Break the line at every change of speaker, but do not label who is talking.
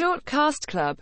Short Cast Club.